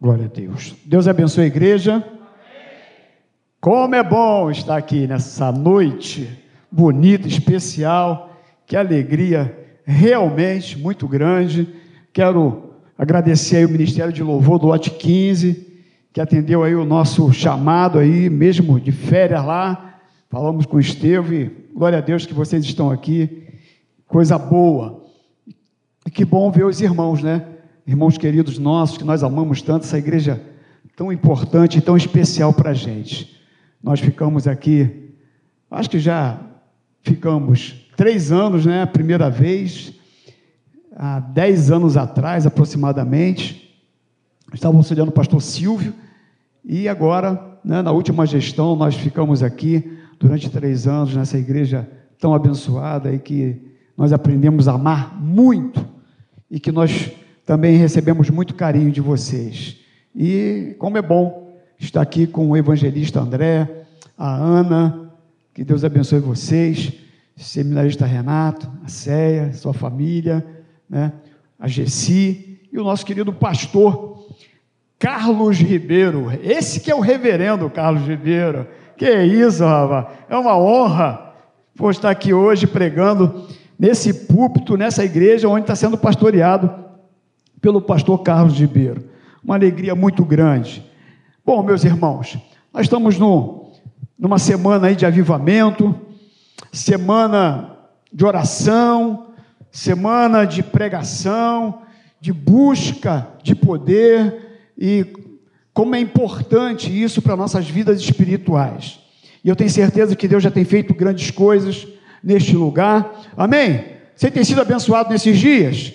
Glória a Deus. Deus abençoe a igreja. Como é bom estar aqui nessa noite bonita, especial. Que alegria realmente muito grande. Quero agradecer aí o Ministério de Louvor do Lote 15, que atendeu aí o nosso chamado aí, mesmo de férias lá. Falamos com o Estevão e glória a Deus que vocês estão aqui. Coisa boa. E que bom ver os irmãos, né? Irmãos queridos nossos, que nós amamos tanto, essa igreja tão importante e tão especial para a gente. Nós ficamos aqui, acho que já ficamos três anos, né? Primeira vez, há dez anos atrás aproximadamente, estava auxiliando o pastor Silvio, e agora, né, na última gestão, nós ficamos aqui durante três anos nessa igreja tão abençoada e que nós aprendemos a amar muito e que nós também recebemos muito carinho de vocês. E como é bom está aqui com o evangelista André, a Ana, que Deus abençoe vocês, seminarista Renato, a Céia, sua família, né, a Gessi e o nosso querido pastor Carlos Ribeiro. Esse que é o reverendo Carlos Ribeiro. Que isso, rapaz. É uma honra por estar aqui hoje pregando nesse púlpito, nessa igreja onde está sendo pastoreado pelo pastor Carlos Ribeiro. Uma alegria muito grande. Bom, meus irmãos, nós estamos no, numa semana aí de avivamento, semana de oração, semana de pregação, de busca de poder e como é importante isso para nossas vidas espirituais. E eu tenho certeza que Deus já tem feito grandes coisas neste lugar. Amém? Você tem sido abençoado nesses dias?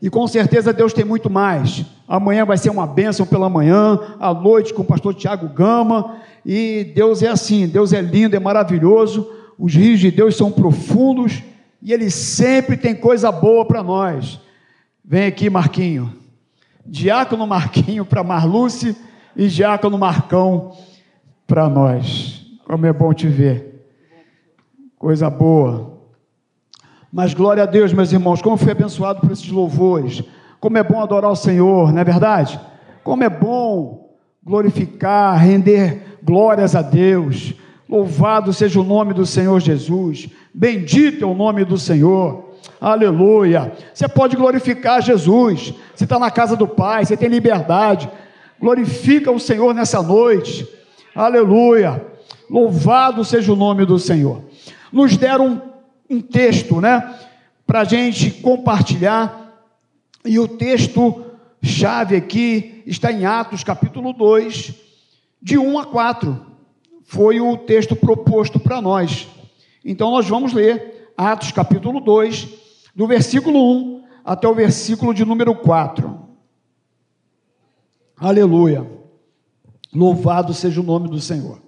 E com certeza Deus tem muito mais. Amanhã vai ser uma bênção pela manhã, à noite com o pastor Tiago Gama. E Deus é assim, Deus é lindo, é maravilhoso. Os rios de Deus são profundos e Ele sempre tem coisa boa para nós. Vem aqui, Marquinho. Diácono Marquinho para Marluce e Diácono Marcão para nós. Como é bom te ver. Coisa boa. Mas glória a Deus, meus irmãos, como fui abençoado por esses louvores. Como é bom adorar o Senhor, não é verdade? Como é bom glorificar, render glórias a Deus. Louvado seja o nome do Senhor Jesus. Bendito é o nome do Senhor. Aleluia. Você pode glorificar Jesus. Você está na casa do Pai, você tem liberdade. Glorifica o Senhor nessa noite. Aleluia. Louvado seja o nome do Senhor. Nos deram um texto, né, para a gente compartilhar. E o texto chave aqui está em Atos capítulo 2, de 1 a 4. Foi o texto proposto para nós. Então nós vamos ler Atos capítulo 2, do versículo 1 até o versículo de número 4. Aleluia. Louvado seja o nome do Senhor.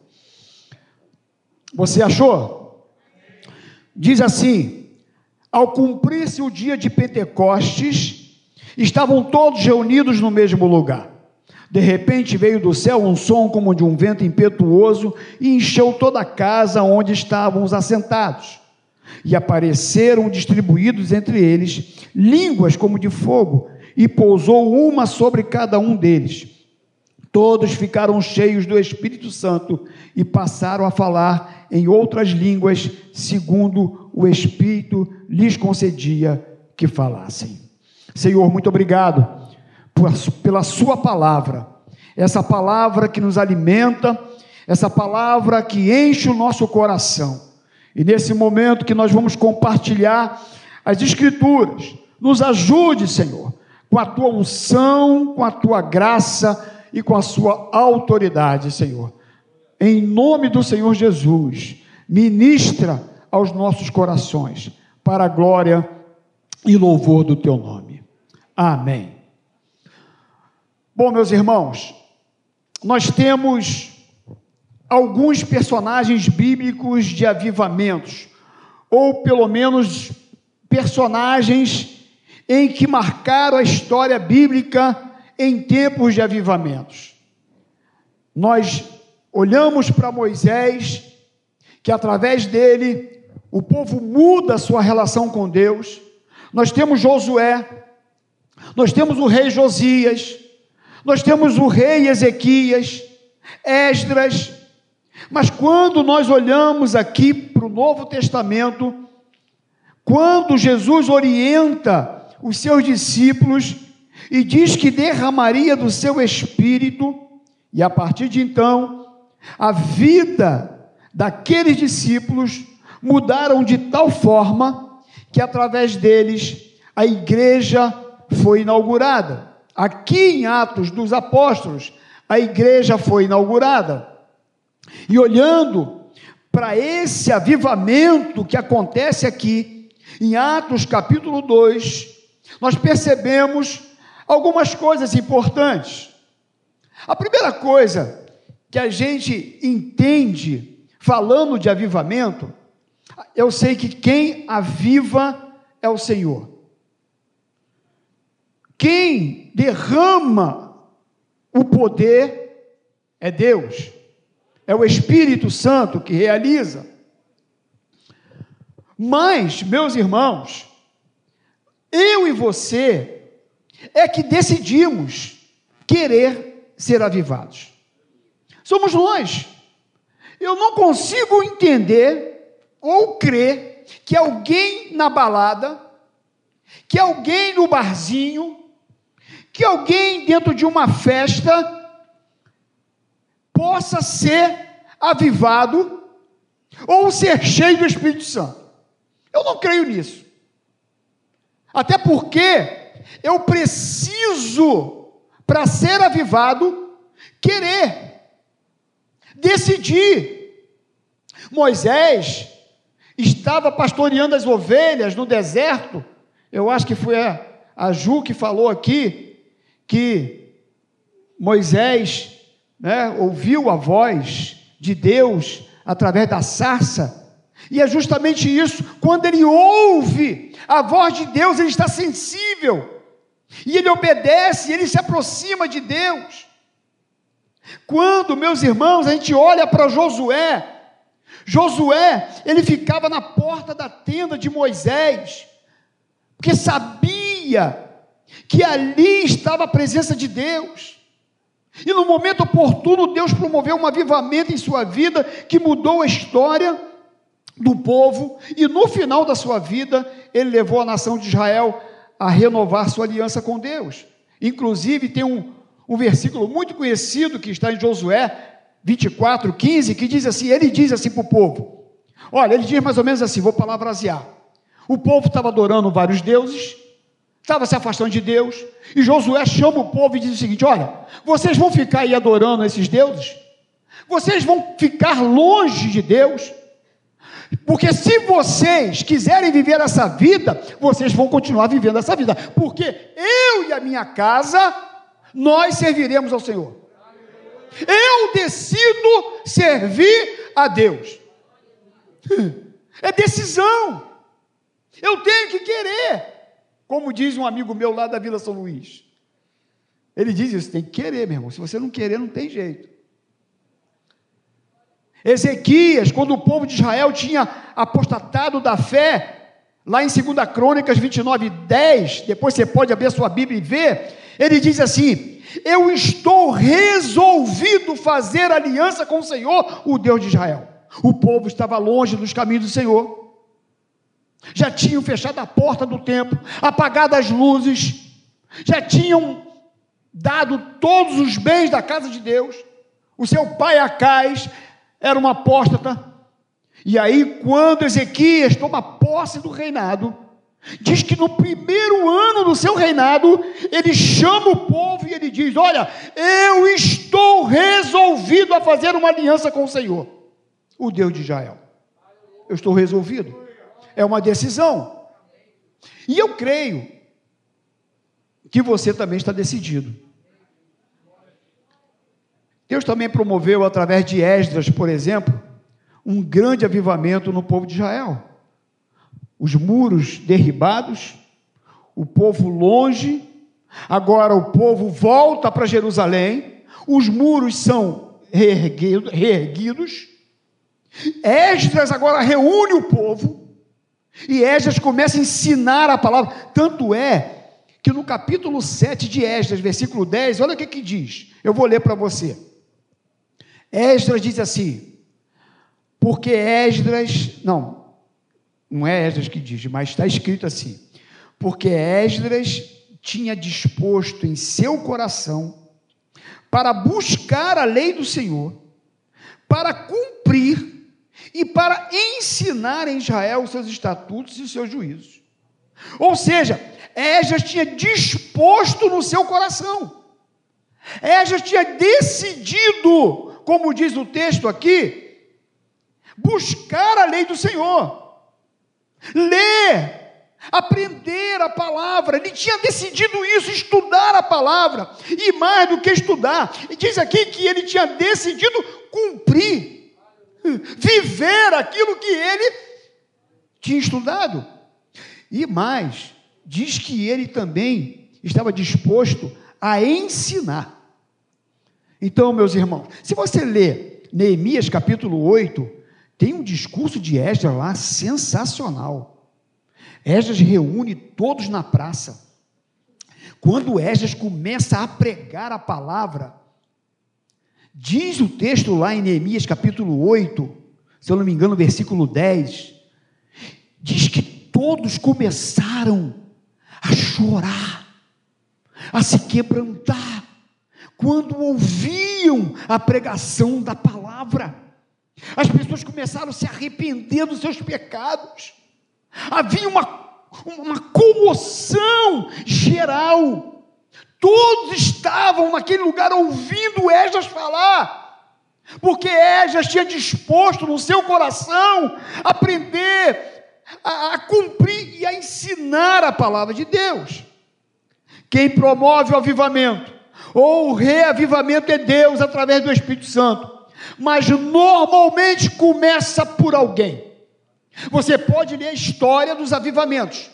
Você achou? Diz assim: ao cumprir-se o dia de Pentecostes, estavam todos reunidos no mesmo lugar. De repente veio do céu um som como de um vento impetuoso e encheu toda a casa onde estávamos assentados. E apareceram distribuídos entre eles línguas como de fogo, e pousou uma sobre cada um deles. Todos ficaram cheios do Espírito Santo e passaram a falar em outras línguas, segundo o Espírito lhes concedia que falassem. Senhor, muito obrigado pela Sua palavra, essa palavra que nos alimenta, essa palavra que enche o nosso coração. E nesse momento que nós vamos compartilhar as Escrituras, nos ajude, Senhor, com a tua unção, com a tua graça e com a sua autoridade, Senhor em nome do Senhor Jesus, ministra aos nossos corações, para a glória e louvor do teu nome. Amém. Bom, meus irmãos, nós temos alguns personagens bíblicos de avivamentos, ou pelo menos personagens em que marcaram a história bíblica em tempos de avivamentos. Nós olhamos para Moisés, que através dele o povo muda a sua relação com Deus. Nós temos Josué, nós temos o rei Josias, nós temos o rei Ezequias, Esdras, mas quando nós olhamos aqui para o Novo Testamento, quando Jesus orienta os seus discípulos e diz que derramaria do seu espírito, e a partir de então, a vida daqueles discípulos mudaram de tal forma que através deles a igreja foi inaugurada. Aqui em Atos dos Apóstolos, a igreja foi inaugurada. E olhando para esse avivamento que acontece aqui, em Atos capítulo 2, nós percebemos algumas coisas importantes. A primeira coisa que a gente entende falando de avivamento, eu sei que quem aviva é o Senhor. Quem derrama o poder é Deus, é o Espírito Santo que realiza. Mas, meus irmãos, eu e você é que decidimos querer ser avivados. Somos nós. Eu não consigo entender ou crer que alguém na balada, que alguém no barzinho, que alguém dentro de uma festa possa ser avivado ou ser cheio do Espírito Santo. Eu não creio nisso. Até porque eu preciso, para ser avivado, querer decidir. Moisés estava pastoreando as ovelhas no deserto. Eu acho que foi a, a Ju que falou aqui que Moisés né, ouviu a voz de Deus através da sarça. E é justamente isso, quando ele ouve a voz de Deus, ele está sensível, e ele obedece, ele se aproxima de Deus. Quando, meus irmãos, a gente olha para Josué, Josué, ele ficava na porta da tenda de Moisés, porque sabia que ali estava a presença de Deus. E no momento oportuno, Deus promoveu um avivamento em sua vida que mudou a história do povo, e no final da sua vida, ele levou a nação de Israel a renovar sua aliança com Deus. Inclusive, tem um, um versículo muito conhecido que está em Josué 24, 15, que diz assim: ele diz assim para o povo: olha, ele diz mais ou menos assim, vou palavrasear. O povo estava adorando vários deuses, estava se afastando de Deus, e Josué chama o povo e diz o seguinte: olha, vocês vão ficar aí adorando esses deuses, vocês vão ficar longe de Deus, porque se vocês quiserem viver essa vida, vocês vão continuar vivendo essa vida, porque eu e a minha casa nós serviremos ao Senhor. Eu decido servir a Deus. É decisão. Eu tenho que querer. Como diz um amigo meu lá da Vila São Luís. Ele diz isso, tem que querer, meu irmão. Se você não querer, não tem jeito. Ezequias, quando o povo de Israel tinha apostatado da fé, lá em 2 Crônicas 29, 10, depois você pode abrir a sua Bíblia e ver, ele diz assim: Eu estou resolvido fazer aliança com o Senhor, o Deus de Israel. O povo estava longe dos caminhos do Senhor. Já tinham fechado a porta do templo, apagado as luzes, já tinham dado todos os bens da casa de Deus. O seu pai Acais era uma apóstata. E aí, quando Ezequias toma posse do reinado, Diz que no primeiro ano do seu reinado, ele chama o povo e ele diz: Olha, eu estou resolvido a fazer uma aliança com o Senhor, o Deus de Israel. Eu estou resolvido. É uma decisão. E eu creio que você também está decidido. Deus também promoveu, através de Esdras, por exemplo, um grande avivamento no povo de Israel os muros derribados, o povo longe, agora o povo volta para Jerusalém, os muros são reerguidos, Esdras agora reúne o povo, e Esdras começa a ensinar a palavra, tanto é que no capítulo 7 de Esdras, versículo 10, olha o que, que diz. Eu vou ler para você. Esdras diz assim: porque Esdras, não, não é Esdras que diz, mas está escrito assim: porque Esdras tinha disposto em seu coração para buscar a lei do Senhor, para cumprir e para ensinar em Israel os seus estatutos e os seus juízos. Ou seja, Esdras tinha disposto no seu coração. Esdras tinha decidido, como diz o texto aqui, buscar a lei do Senhor, ler, aprender a palavra. Ele tinha decidido isso, estudar a palavra, e mais do que estudar, diz aqui que ele tinha decidido cumprir, viver aquilo que ele tinha estudado. E mais, diz que ele também estava disposto a ensinar. Então, meus irmãos, se você ler Neemias capítulo 8, tem um discurso de Esdras lá sensacional. Esdras reúne todos na praça. Quando Esdras começa a pregar a palavra, diz o texto lá em Neemias capítulo 8, se eu não me engano, versículo 10, diz que todos começaram a chorar, a se quebrantar, quando ouviam a pregação da palavra. As pessoas começaram a se arrepender dos seus pecados. Havia uma, uma comoção geral. Todos estavam naquele lugar ouvindo Esdras falar, porque Esdras tinha disposto no seu coração aprender a, a cumprir e a ensinar a palavra de Deus. Quem promove o avivamento ou o reavivamento é Deus através do Espírito Santo mas normalmente começa por alguém. Você pode ler a história dos avivamentos.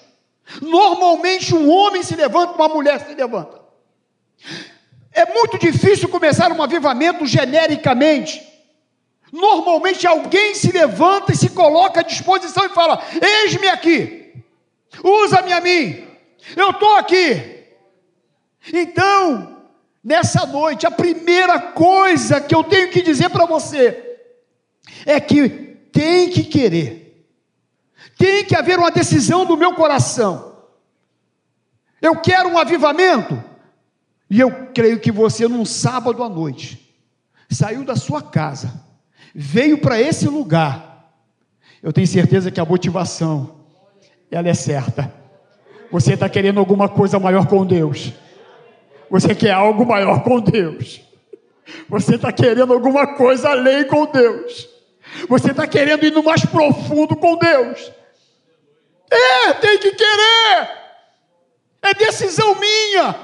Normalmente um homem se levanta, uma mulher se levanta. É muito difícil começar um avivamento genericamente. Normalmente alguém se levanta e se coloca à disposição e fala: Eis-me aqui, usa-me a mim, eu estou aqui. Então, Nessa noite, a primeira coisa que eu tenho que dizer para você é que tem que querer, tem que haver uma decisão do meu coração. Eu quero um avivamento, e eu creio que você, num sábado à noite, saiu da sua casa, veio para esse lugar. Eu tenho certeza que a motivação, ela é certa. Você está querendo alguma coisa maior com Deus. Você quer algo maior com Deus. Você está querendo alguma coisa além com Deus. Você está querendo ir no mais profundo com Deus. É, tem que querer. É decisão minha.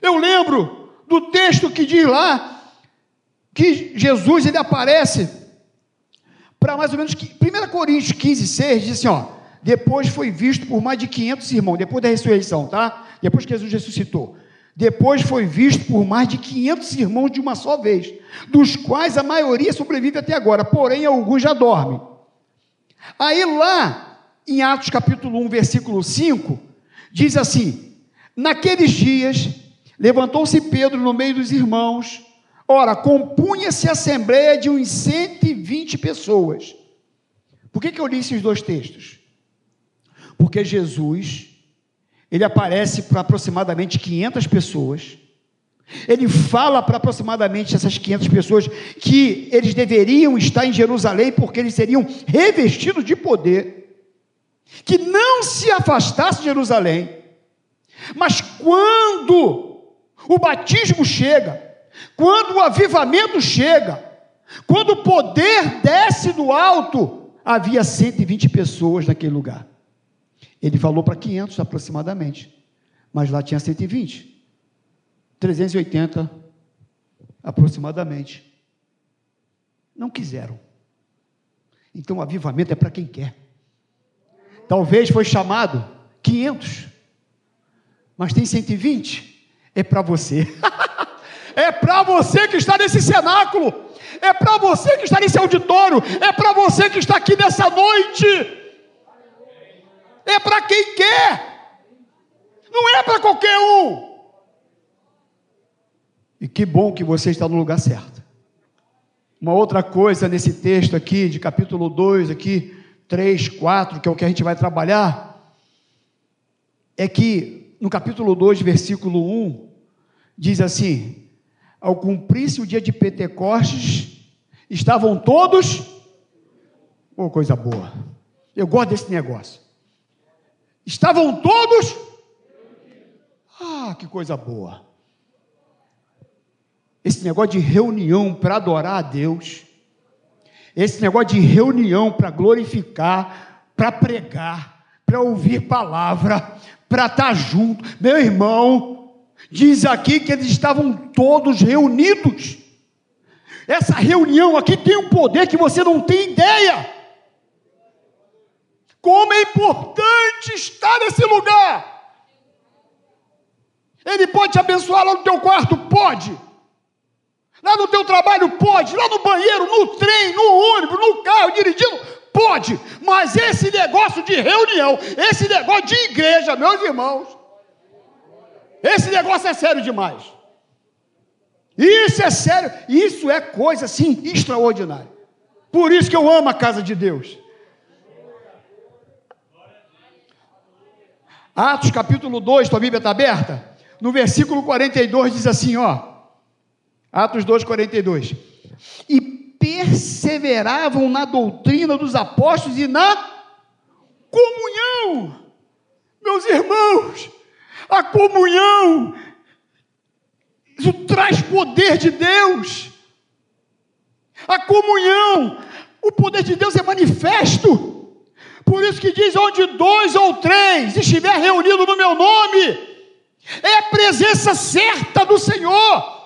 Eu lembro do texto que diz lá que Jesus ele aparece para mais ou menos 1 Coríntios 15, 6 diz assim, ó, depois foi visto por mais de 500 irmãos, depois da ressurreição, tá? Depois que Jesus ressuscitou. Depois foi visto por mais de 500 irmãos de uma só vez, dos quais a maioria sobrevive até agora, porém alguns já dormem. Aí lá, em Atos capítulo 1, versículo 5, diz assim: Naqueles dias, levantou-se Pedro no meio dos irmãos, ora, compunha-se a assembleia de uns 120 pessoas. Por que, que eu li esses dois textos? Porque Jesus ele aparece para aproximadamente 500 pessoas. Ele fala para aproximadamente essas 500 pessoas que eles deveriam estar em Jerusalém porque eles seriam revestidos de poder, que não se afastasse de Jerusalém. Mas quando o batismo chega, quando o avivamento chega, quando o poder desce do alto, havia 120 pessoas naquele lugar. Ele falou para 500 aproximadamente, mas lá tinha 120. 380 aproximadamente. Não quiseram. Então o avivamento é para quem quer. Talvez foi chamado 500, mas tem 120. É para você. é para você que está nesse cenáculo. É para você que está nesse auditório. É para você que está aqui nessa noite é para quem quer. Não é para qualquer um. E que bom que você está no lugar certo. Uma outra coisa nesse texto aqui, de capítulo 2, aqui, 3, 4, que é o que a gente vai trabalhar, é que no capítulo 2, versículo 1, diz assim: Ao cumprir-se o dia de Pentecostes, estavam todos. Oh, coisa boa. Eu gosto desse negócio. Estavam todos. Ah, que coisa boa. Esse negócio de reunião para adorar a Deus, esse negócio de reunião para glorificar, para pregar, para ouvir palavra, para estar junto. Meu irmão, diz aqui que eles estavam todos reunidos. Essa reunião aqui tem um poder que você não tem ideia. Como é importante estar nesse lugar. Ele pode te abençoar lá no teu quarto? Pode. Lá no teu trabalho? Pode. Lá no banheiro, no trem, no ônibus, no carro, dirigindo? Pode. Mas esse negócio de reunião, esse negócio de igreja, meus irmãos, esse negócio é sério demais. Isso é sério, isso é coisa assim extraordinária. Por isso que eu amo a casa de Deus. Atos capítulo 2, tua Bíblia está aberta? No versículo 42 diz assim, ó. Atos 2, 42. E perseveravam na doutrina dos apóstolos e na comunhão. Meus irmãos, a comunhão, isso traz poder de Deus. A comunhão, o poder de Deus é manifesto. Por isso que diz: onde dois ou três estiver reunido no meu nome, é a presença certa do Senhor.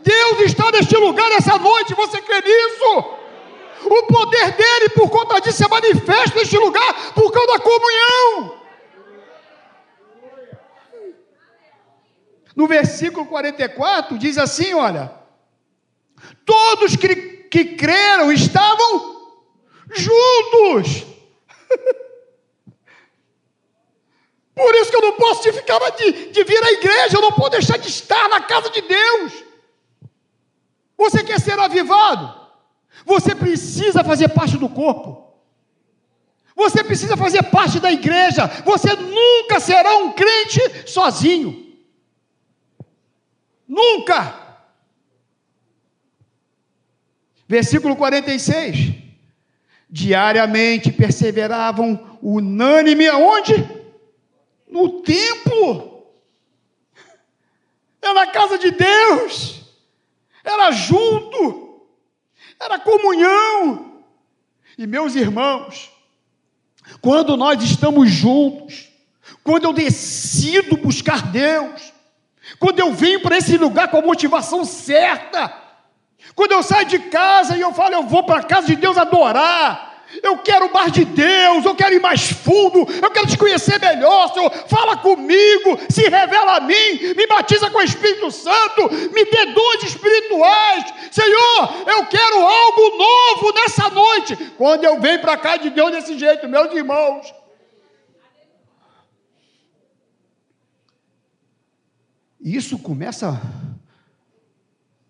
Deus está neste lugar essa noite, você crê nisso? O poder dele, por conta disso, é manifesto neste lugar, por causa da comunhão. No versículo 44 diz assim: olha, todos que, que creram estavam juntos. Por isso que eu não posso te ficar de, de vir à igreja, eu não posso deixar de estar na casa de Deus. Você quer ser avivado? Você precisa fazer parte do corpo. Você precisa fazer parte da igreja. Você nunca será um crente sozinho. Nunca. Versículo 46. Diariamente perseveravam unânime aonde? No templo. É na casa de Deus era junto, era comunhão. E meus irmãos, quando nós estamos juntos, quando eu decido buscar Deus, quando eu venho para esse lugar com a motivação certa, quando eu saio de casa e eu falo, eu vou para a casa de Deus adorar, eu quero mais de Deus, eu quero ir mais fundo, eu quero te conhecer melhor, Senhor. Fala comigo, se revela a mim, me batiza com o Espírito Santo, me dê dons espirituais. Senhor, eu quero algo novo nessa noite. Quando eu venho para cá de Deus desse jeito, meus irmãos. Isso começa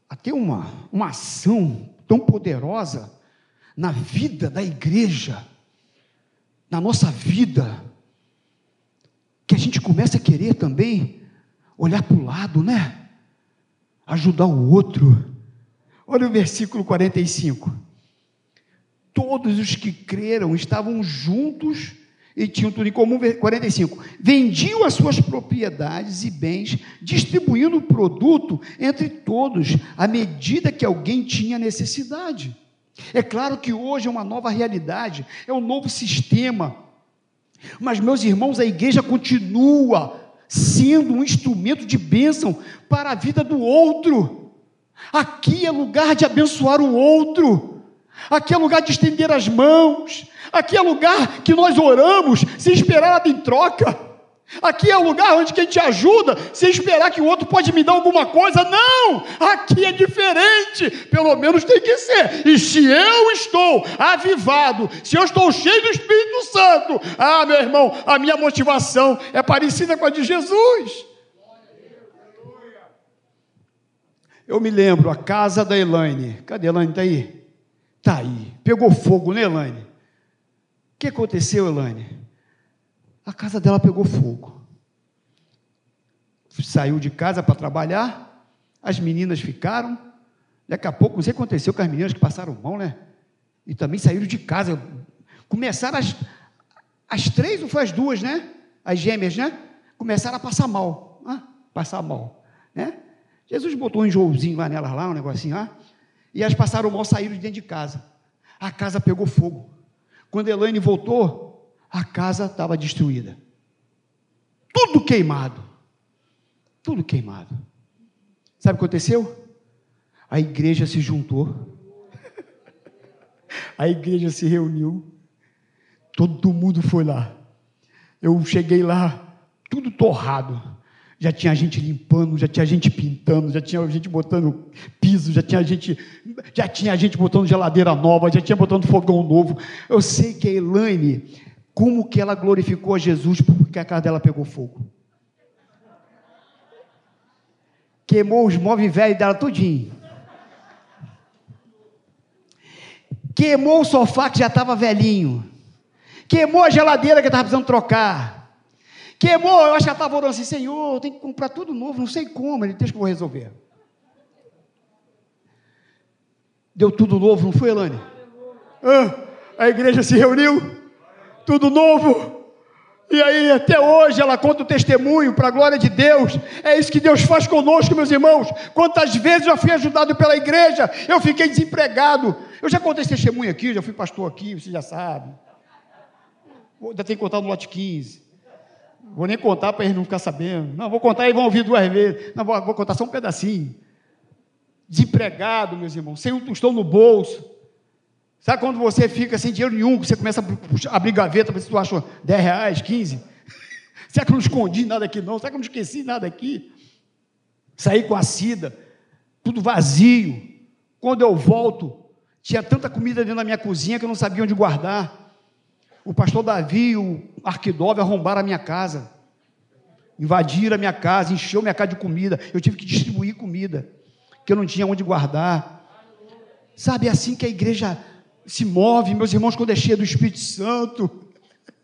a ter uma, uma ação tão poderosa na vida da igreja, na nossa vida, que a gente começa a querer também olhar para o lado, né? Ajudar o outro. Olha o versículo 45. Todos os que creram estavam juntos e tinham tudo em comum. 45. Vendiam as suas propriedades e bens, distribuindo o produto entre todos, à medida que alguém tinha necessidade. É claro que hoje é uma nova realidade, é um novo sistema. Mas, meus irmãos, a igreja continua sendo um instrumento de bênção para a vida do outro. Aqui é lugar de abençoar o outro. Aqui é lugar de estender as mãos. Aqui é lugar que nós oramos sem esperar nada em troca. Aqui é o lugar onde quem te ajuda, sem esperar que o outro pode me dar alguma coisa. Não! Aqui é diferente. Pelo menos tem que ser. E se eu estou avivado, se eu estou cheio do Espírito Santo, ah, meu irmão, a minha motivação é parecida com a de Jesus. Eu me lembro, a casa da Elaine. Cadê a Elaine? Está aí? Está aí. Pegou fogo, né, Elaine? O que aconteceu, Elaine? A casa dela pegou fogo. Saiu de casa para trabalhar, as meninas ficaram. Daqui a pouco, não sei o que aconteceu com as meninas que passaram mão, né? E também saíram de casa. Começaram as, as três, ou foi as duas, né? As gêmeas, né? Começaram a passar mal. Ah, passar mal, né? Jesus botou um enjoozinho lá nelas, lá, um negocinho lá. E elas passaram mal, saíram de dentro de casa. A casa pegou fogo. Quando Elaine voltou, a casa estava destruída. Tudo queimado. Tudo queimado. Sabe o que aconteceu? A igreja se juntou. A igreja se reuniu. Todo mundo foi lá. Eu cheguei lá, tudo torrado. Já tinha gente limpando, já tinha gente pintando, já tinha gente botando piso, já tinha gente, já tinha gente botando geladeira nova, já tinha botando fogão novo. Eu sei que a Elaine, como que ela glorificou a Jesus porque a casa dela pegou fogo. Queimou os móveis velhos dela tudinho. Queimou o sofá que já estava velhinho. Queimou a geladeira que estava precisando trocar. Queimou, eu acho que ela estava orando assim, Senhor, tem que comprar tudo novo, não sei como, ele deixa que eu vou resolver. Deu tudo novo, não foi, Elane? Ah, a igreja se reuniu tudo novo. E aí, até hoje, ela conta o testemunho para a glória de Deus. É isso que Deus faz conosco, meus irmãos. Quantas vezes eu fui ajudado pela igreja, eu fiquei desempregado. Eu já contei esse testemunho aqui, já fui pastor aqui, você já sabe. Ainda tem que contar no lote 15. Vou nem contar para eles não ficar sabendo. Não, vou contar e vão ouvir duas vezes. Não, vou, vou contar só um pedacinho. Desempregado, meus irmãos, sem um tostão no bolso Sabe quando você fica sem dinheiro nenhum, você começa a abrir gaveta para ver se tu acha 10 reais, 15? Será que eu não escondi nada aqui não? Será que eu não esqueci nada aqui? Saí com a Cida, tudo vazio. Quando eu volto, tinha tanta comida dentro da minha cozinha que eu não sabia onde guardar. O pastor Davi e o Arquidove arrombaram a minha casa. Invadiram a minha casa, encheu minha casa de comida. Eu tive que distribuir comida, que eu não tinha onde guardar. Sabe, é assim que a igreja se move, meus irmãos, quando é cheia do Espírito Santo.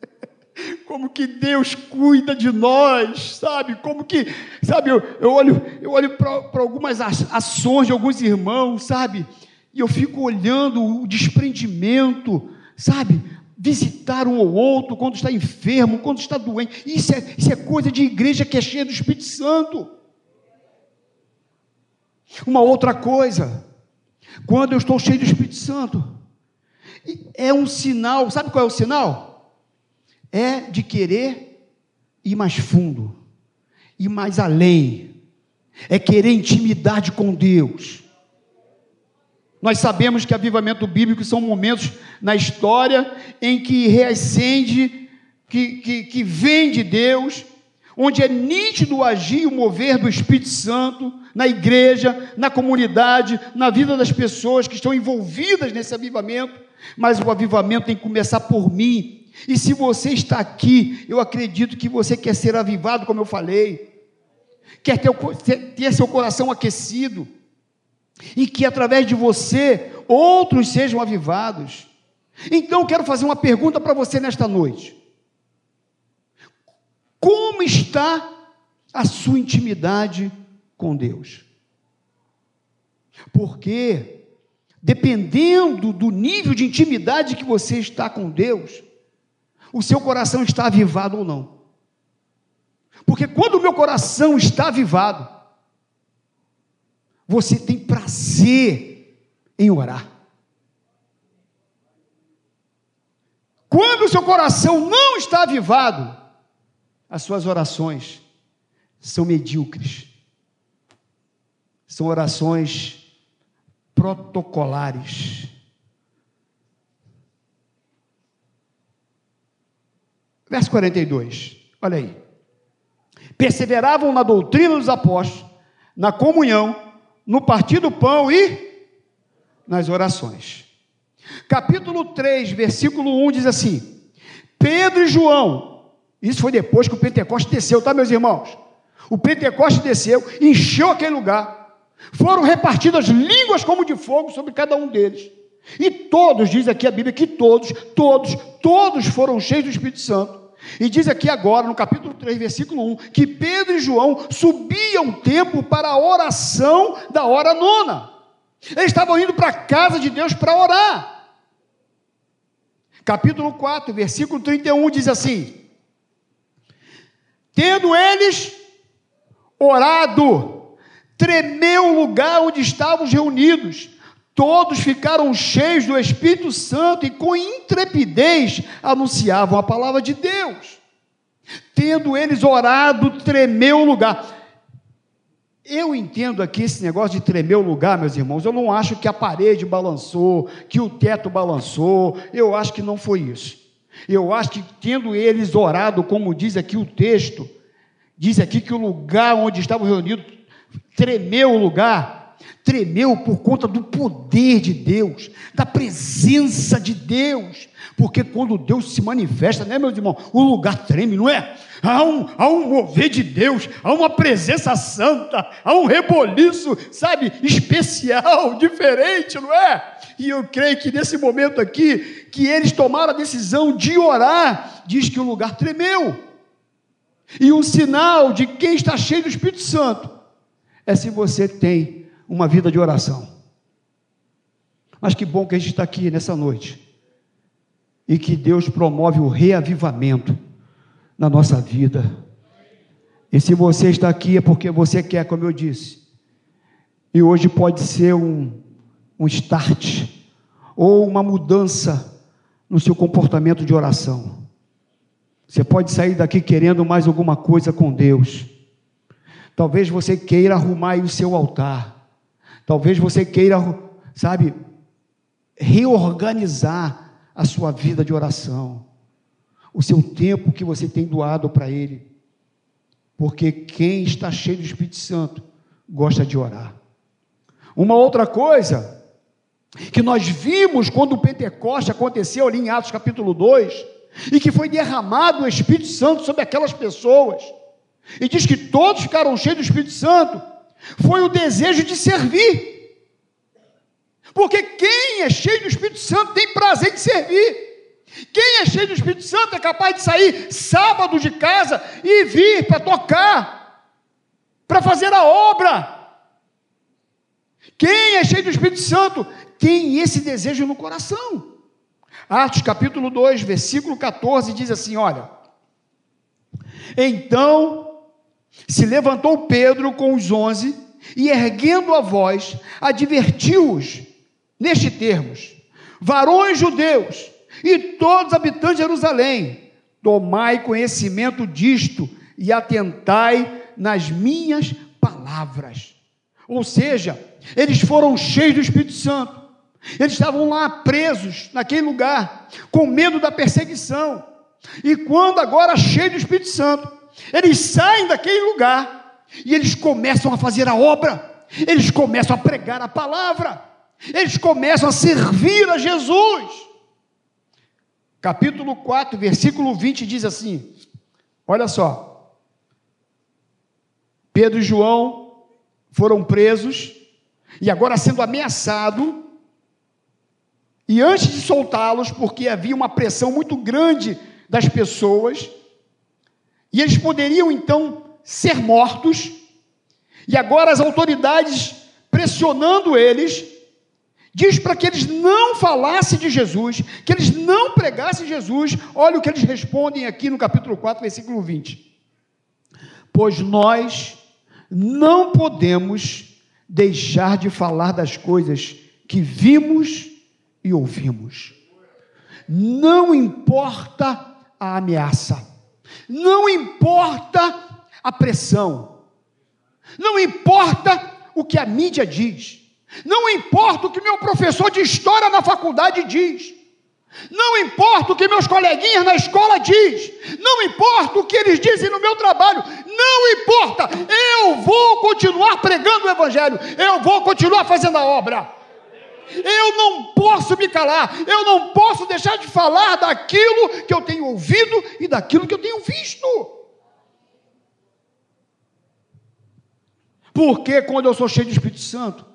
Como que Deus cuida de nós, sabe? Como que, sabe, eu, eu olho, eu olho para algumas ações de alguns irmãos, sabe? E eu fico olhando o desprendimento, sabe? Visitar um ou outro quando está enfermo, quando está doente. Isso é, isso é coisa de igreja que é cheia do Espírito Santo. Uma outra coisa, quando eu estou cheio do Espírito Santo, é um sinal, sabe qual é o sinal? É de querer ir mais fundo, ir mais além, é querer intimidade com Deus. Nós sabemos que avivamento bíblico são momentos na história em que reacende, que, que, que vem de Deus, onde é nítido o agir e o mover do Espírito Santo na igreja, na comunidade, na vida das pessoas que estão envolvidas nesse avivamento mas o avivamento tem que começar por mim. E se você está aqui, eu acredito que você quer ser avivado, como eu falei, quer ter, ter seu coração aquecido, e que através de você outros sejam avivados. Então eu quero fazer uma pergunta para você nesta noite: Como está a sua intimidade com Deus? Porque dependendo do nível de intimidade que você está com Deus, o seu coração está avivado ou não. Porque quando o meu coração está avivado, você tem prazer em orar. Quando o seu coração não está avivado, as suas orações são medíocres. São orações protocolares. Verso 42, olha aí. perseveravam na doutrina dos apóstolos, na comunhão, no partir do pão e nas orações. Capítulo 3, versículo 1 diz assim: Pedro e João, isso foi depois que o Pentecoste desceu, tá, meus irmãos? O Pentecoste desceu, encheu aquele lugar, foram repartidas línguas como de fogo sobre cada um deles. E todos, diz aqui a Bíblia, que todos, todos, todos foram cheios do Espírito Santo. E diz aqui agora, no capítulo 3, versículo 1, que Pedro e João subiam o templo para a oração da hora nona. Eles estavam indo para a casa de Deus para orar. Capítulo 4, versículo 31 diz assim: Tendo eles orado, tremeu o lugar onde estavam reunidos, Todos ficaram cheios do Espírito Santo e com intrepidez anunciavam a palavra de Deus. Tendo eles orado, tremeu o lugar. Eu entendo aqui esse negócio de tremer o lugar, meus irmãos. Eu não acho que a parede balançou, que o teto balançou. Eu acho que não foi isso. Eu acho que tendo eles orado, como diz aqui o texto, diz aqui que o lugar onde estavam reunidos tremeu o lugar tremeu por conta do poder de Deus, da presença de Deus, porque quando Deus se manifesta, né, meus irmãos, o lugar treme, não é? Há um, há um mover de Deus, há uma presença santa, há um reboliço, sabe, especial, diferente, não é? E eu creio que nesse momento aqui, que eles tomaram a decisão de orar, diz que o lugar tremeu. E um sinal de quem está cheio do Espírito Santo é se você tem uma vida de oração. Mas que bom que a gente está aqui nessa noite. E que Deus promove o reavivamento na nossa vida. E se você está aqui é porque você quer, como eu disse. E hoje pode ser um, um start ou uma mudança no seu comportamento de oração. Você pode sair daqui querendo mais alguma coisa com Deus. Talvez você queira arrumar o seu altar. Talvez você queira, sabe, reorganizar a sua vida de oração, o seu tempo que você tem doado para Ele, porque quem está cheio do Espírito Santo gosta de orar. Uma outra coisa que nós vimos quando o Pentecoste aconteceu ali em Atos capítulo 2, e que foi derramado o Espírito Santo sobre aquelas pessoas, e diz que todos ficaram cheios do Espírito Santo, foi o desejo de servir. Porque quem é cheio do Espírito Santo tem prazer de servir. Quem é cheio do Espírito Santo é capaz de sair sábado de casa e vir para tocar, para fazer a obra. Quem é cheio do Espírito Santo tem esse desejo no coração. Atos capítulo 2, versículo 14 diz assim: Olha, então se levantou Pedro com os onze e, erguendo a voz, advertiu-os neste termos: varões judeus e todos os habitantes de Jerusalém, tomai conhecimento disto e atentai nas minhas palavras. Ou seja, eles foram cheios do Espírito Santo. Eles estavam lá presos naquele lugar, com medo da perseguição. E quando agora cheios do Espírito Santo, eles saem daquele lugar e eles começam a fazer a obra, eles começam a pregar a palavra, eles começam a servir a Jesus. Capítulo 4, versículo 20 diz assim: Olha só. Pedro e João foram presos e agora sendo ameaçado e antes de soltá-los, porque havia uma pressão muito grande das pessoas, e eles poderiam então ser mortos, e agora as autoridades pressionando eles, diz para que eles não falassem de Jesus, que eles não pregassem Jesus. Olha o que eles respondem aqui no capítulo 4, versículo 20. Pois nós não podemos deixar de falar das coisas que vimos e ouvimos. Não importa a ameaça, não importa a pressão, não importa o que a mídia diz, não importa o que meu professor de história na faculdade diz. Não importa o que meus coleguinhas na escola diz, não importa o que eles dizem no meu trabalho, não importa. Eu vou continuar pregando o evangelho, eu vou continuar fazendo a obra. Eu não posso me calar, eu não posso deixar de falar daquilo que eu tenho ouvido e daquilo que eu tenho visto. Porque quando eu sou cheio do Espírito Santo,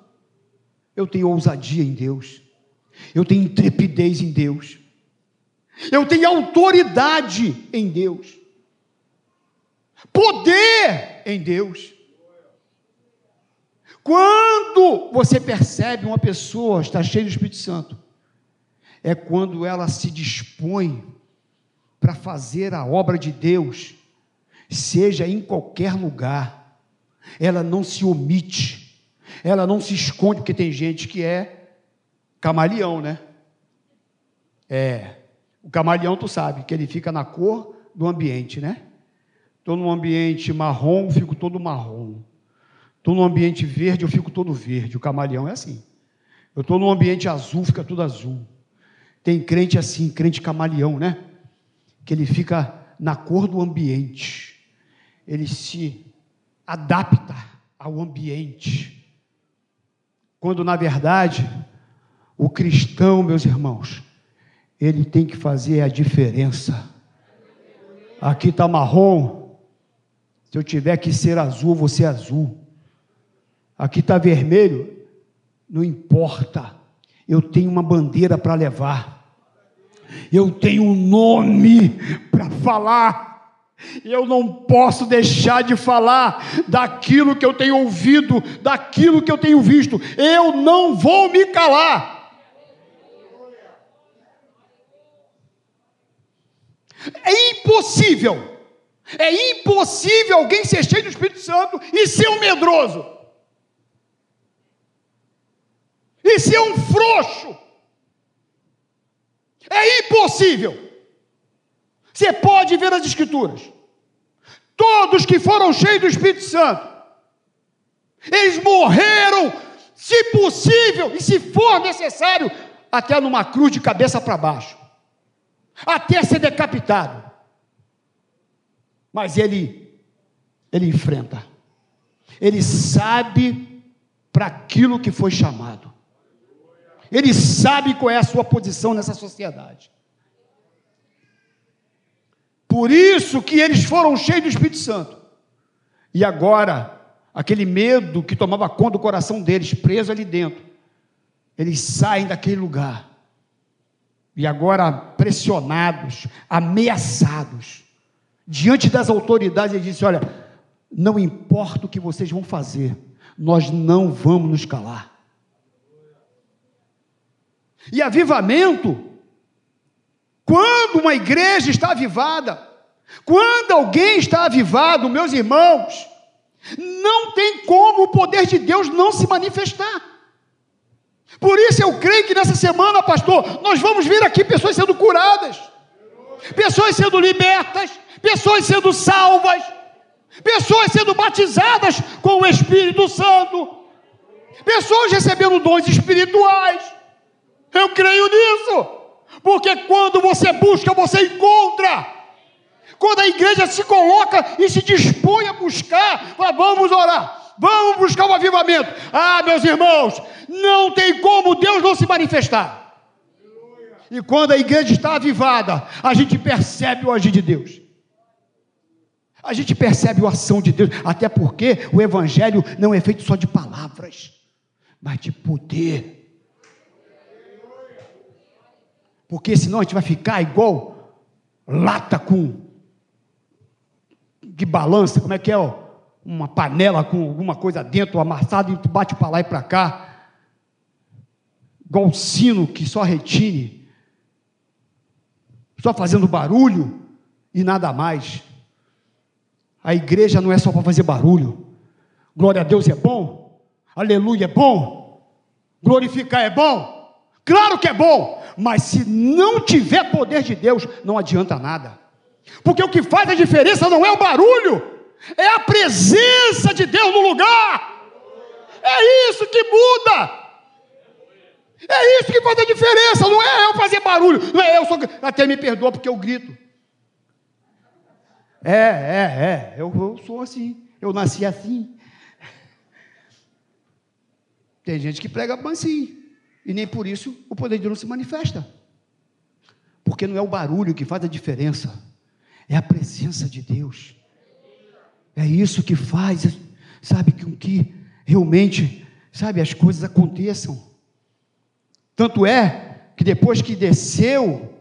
eu tenho ousadia em Deus, eu tenho intrepidez em Deus, eu tenho autoridade em Deus, poder em Deus. Quando você percebe uma pessoa está cheia do Espírito Santo, é quando ela se dispõe para fazer a obra de Deus, seja em qualquer lugar, ela não se omite, ela não se esconde, porque tem gente que é camaleão, né? É, o camaleão, tu sabe, que ele fica na cor do ambiente, né? Estou num ambiente marrom, fico todo marrom. Estou num ambiente verde, eu fico todo verde. O camaleão é assim. Eu estou num ambiente azul, fica tudo azul. Tem crente assim, crente camaleão, né? Que ele fica na cor do ambiente. Ele se adapta ao ambiente. Quando, na verdade, o cristão, meus irmãos, ele tem que fazer a diferença. Aqui está marrom. Se eu tiver que ser azul, vou ser azul aqui está vermelho, não importa, eu tenho uma bandeira para levar, eu tenho um nome para falar. Eu não posso deixar de falar daquilo que eu tenho ouvido, daquilo que eu tenho visto. Eu não vou me calar. É impossível, é impossível alguém ser cheio do Espírito Santo e ser um medroso. E ser um frouxo. É impossível. Você pode ver as Escrituras. Todos que foram cheios do Espírito Santo, eles morreram, se possível e se for necessário, até numa cruz de cabeça para baixo, até ser decapitado. Mas ele, ele enfrenta, ele sabe para aquilo que foi chamado. Ele sabe qual é a sua posição nessa sociedade. Por isso que eles foram cheios do Espírito Santo. E agora, aquele medo que tomava conta do coração deles, preso ali dentro, eles saem daquele lugar. E agora, pressionados, ameaçados, diante das autoridades, ele disse: Olha, não importa o que vocês vão fazer, nós não vamos nos calar. E avivamento, quando uma igreja está avivada, quando alguém está avivado, meus irmãos, não tem como o poder de Deus não se manifestar. Por isso eu creio que nessa semana, pastor, nós vamos ver aqui pessoas sendo curadas, pessoas sendo libertas, pessoas sendo salvas, pessoas sendo batizadas com o Espírito Santo, pessoas recebendo dons espirituais. Eu creio nisso. Porque quando você busca, você encontra. Quando a igreja se coloca e se dispõe a buscar, fala, vamos orar, vamos buscar o um avivamento. Ah, meus irmãos, não tem como Deus não se manifestar. E quando a igreja está avivada, a gente percebe o agir de Deus. A gente percebe a ação de Deus, até porque o evangelho não é feito só de palavras, mas de poder. Porque senão a gente vai ficar igual lata com que balança, como é que é, ó, uma panela com alguma coisa dentro amassado e bate para lá e para cá, igual sino que só retine, só fazendo barulho e nada mais. A igreja não é só para fazer barulho. Glória a Deus é bom, aleluia é bom, glorificar é bom, claro que é bom, mas se não tiver poder de Deus, não adianta nada. Porque o que faz a diferença não é o barulho, é a presença de Deus no lugar. É isso que muda. É isso que faz a diferença, não é eu fazer barulho, não é eu. Até me perdoa porque eu grito. É, é, é, eu, eu sou assim, eu nasci assim. Tem gente que prega assim, e nem por isso o poder de Deus não se manifesta. Porque não é o barulho que faz a diferença, é a presença de Deus. É isso que faz, sabe, com que realmente, sabe, as coisas aconteçam. Tanto é que depois que desceu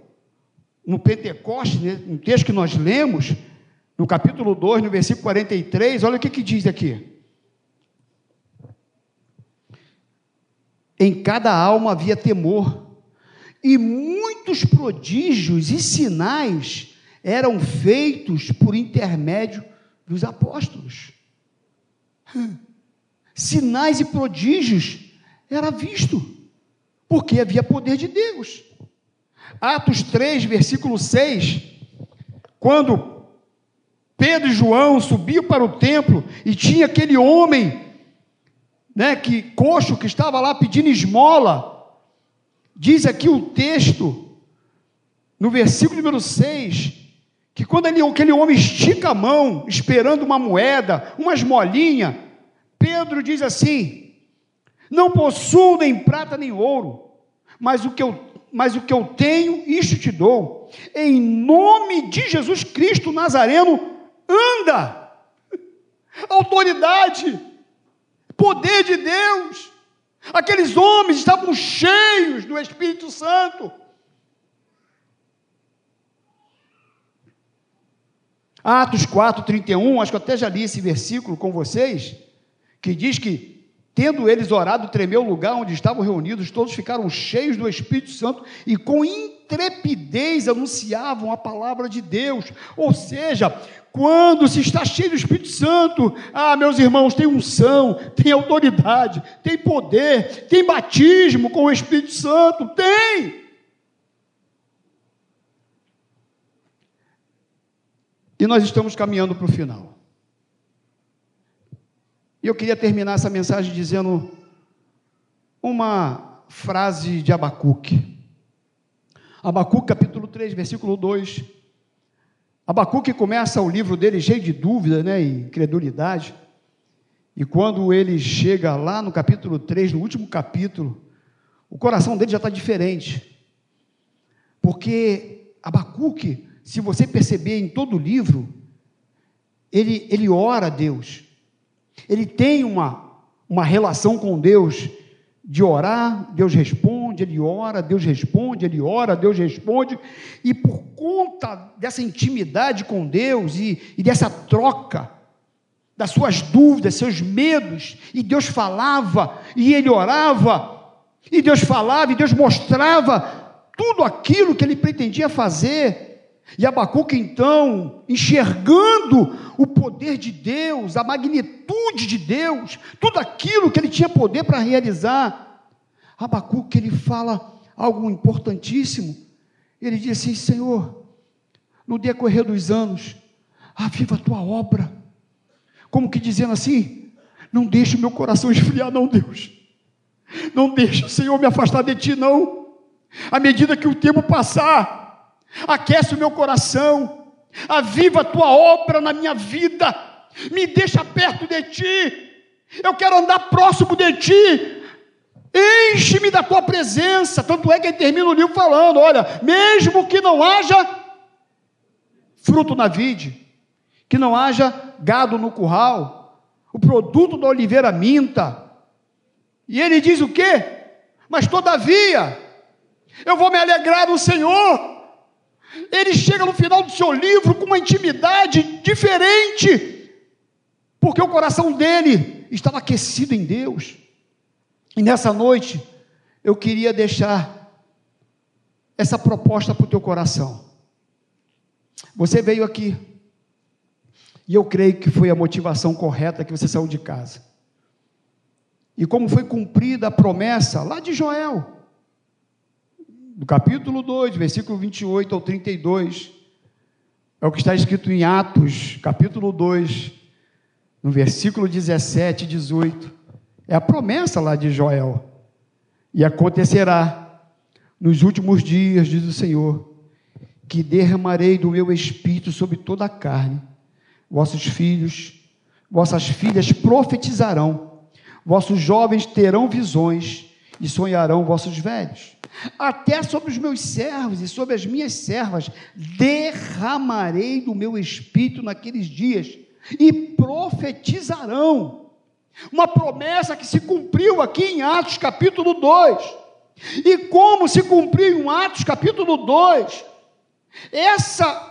no Pentecostes, né, no texto que nós lemos, no capítulo 2, no versículo 43, olha o que, que diz aqui. Em cada alma havia temor, e muitos prodígios e sinais eram feitos por intermédio dos apóstolos. Sinais e prodígios era visto, porque havia poder de Deus. Atos 3, versículo 6, quando Pedro e João subiam para o templo e tinha aquele homem, né, que coxo que estava lá pedindo esmola. Diz aqui o texto, no versículo número 6, que quando ele, aquele homem estica a mão, esperando uma moeda, uma esmolinha, Pedro diz assim: Não possuo nem prata nem ouro, mas o que eu, mas o que eu tenho, isto te dou. Em nome de Jesus Cristo Nazareno, anda. Autoridade, poder de Deus. Aqueles homens estavam cheios do Espírito Santo. Atos 4, 31, acho que eu até já li esse versículo com vocês, que diz que Tendo eles orado, tremeu o lugar onde estavam reunidos, todos ficaram cheios do Espírito Santo e com intrepidez anunciavam a palavra de Deus. Ou seja, quando se está cheio do Espírito Santo, ah, meus irmãos, tem unção, tem autoridade, tem poder, tem batismo com o Espírito Santo, tem. E nós estamos caminhando para o final. E eu queria terminar essa mensagem dizendo uma frase de Abacuque. Abacuque, capítulo 3, versículo 2. Abacuque começa o livro dele cheio de dúvida né, e incredulidade. E quando ele chega lá no capítulo 3, no último capítulo, o coração dele já está diferente. Porque Abacuque, se você perceber em todo o livro, ele, ele ora a Deus ele tem uma, uma relação com Deus de orar, Deus responde, ele ora, Deus responde, ele ora, Deus responde, e por conta dessa intimidade com Deus e, e dessa troca, das suas dúvidas, seus medos, e Deus falava, e ele orava, e Deus falava, e Deus mostrava tudo aquilo que ele pretendia fazer, e Abacuque, então, enxergando o poder de Deus, a magnitude de Deus, tudo aquilo que ele tinha poder para realizar, Abacuque, ele fala algo importantíssimo. Ele diz assim: Senhor, no decorrer dos anos, aviva a tua obra. Como que dizendo assim: Não deixe o meu coração esfriar, não, Deus. Não deixe o Senhor me afastar de ti, não. À medida que o tempo passar, aquece o meu coração, aviva a tua obra na minha vida, me deixa perto de ti, eu quero andar próximo de ti, enche-me da tua presença. Tanto é que ele termina o livro falando: olha, mesmo que não haja fruto na vide, que não haja gado no curral, o produto da oliveira minta. E ele diz o quê? Mas todavia, eu vou me alegrar no Senhor ele chega no final do seu livro com uma intimidade diferente, porque o coração dele estava aquecido em Deus. E nessa noite, eu queria deixar essa proposta para o teu coração. Você veio aqui, e eu creio que foi a motivação correta que você saiu de casa. E como foi cumprida a promessa lá de Joel, do capítulo 2, versículo 28 ao 32, é o que está escrito em Atos, capítulo 2, no versículo 17 e 18. É a promessa lá de Joel. E acontecerá nos últimos dias, diz o Senhor, que derramarei do meu espírito sobre toda a carne. Vossos filhos, vossas filhas profetizarão, vossos jovens terão visões e sonharão vossos velhos. Até sobre os meus servos e sobre as minhas servas derramarei do meu espírito naqueles dias e profetizarão. Uma promessa que se cumpriu aqui em Atos capítulo 2. E como se cumpriu em Atos capítulo 2, essa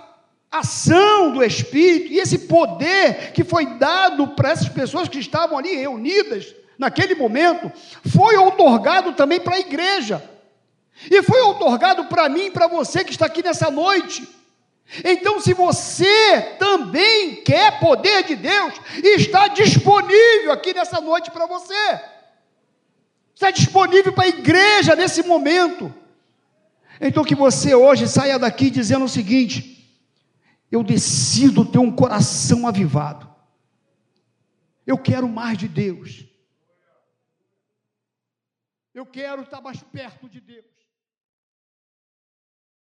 ação do Espírito e esse poder que foi dado para essas pessoas que estavam ali reunidas naquele momento, foi otorgado também para a igreja. E foi otorgado para mim e para você que está aqui nessa noite. Então, se você também quer poder de Deus, está disponível aqui nessa noite para você. Está disponível para a igreja nesse momento. Então, que você hoje saia daqui dizendo o seguinte: eu decido ter um coração avivado. Eu quero mais de Deus. Eu quero estar mais perto de Deus.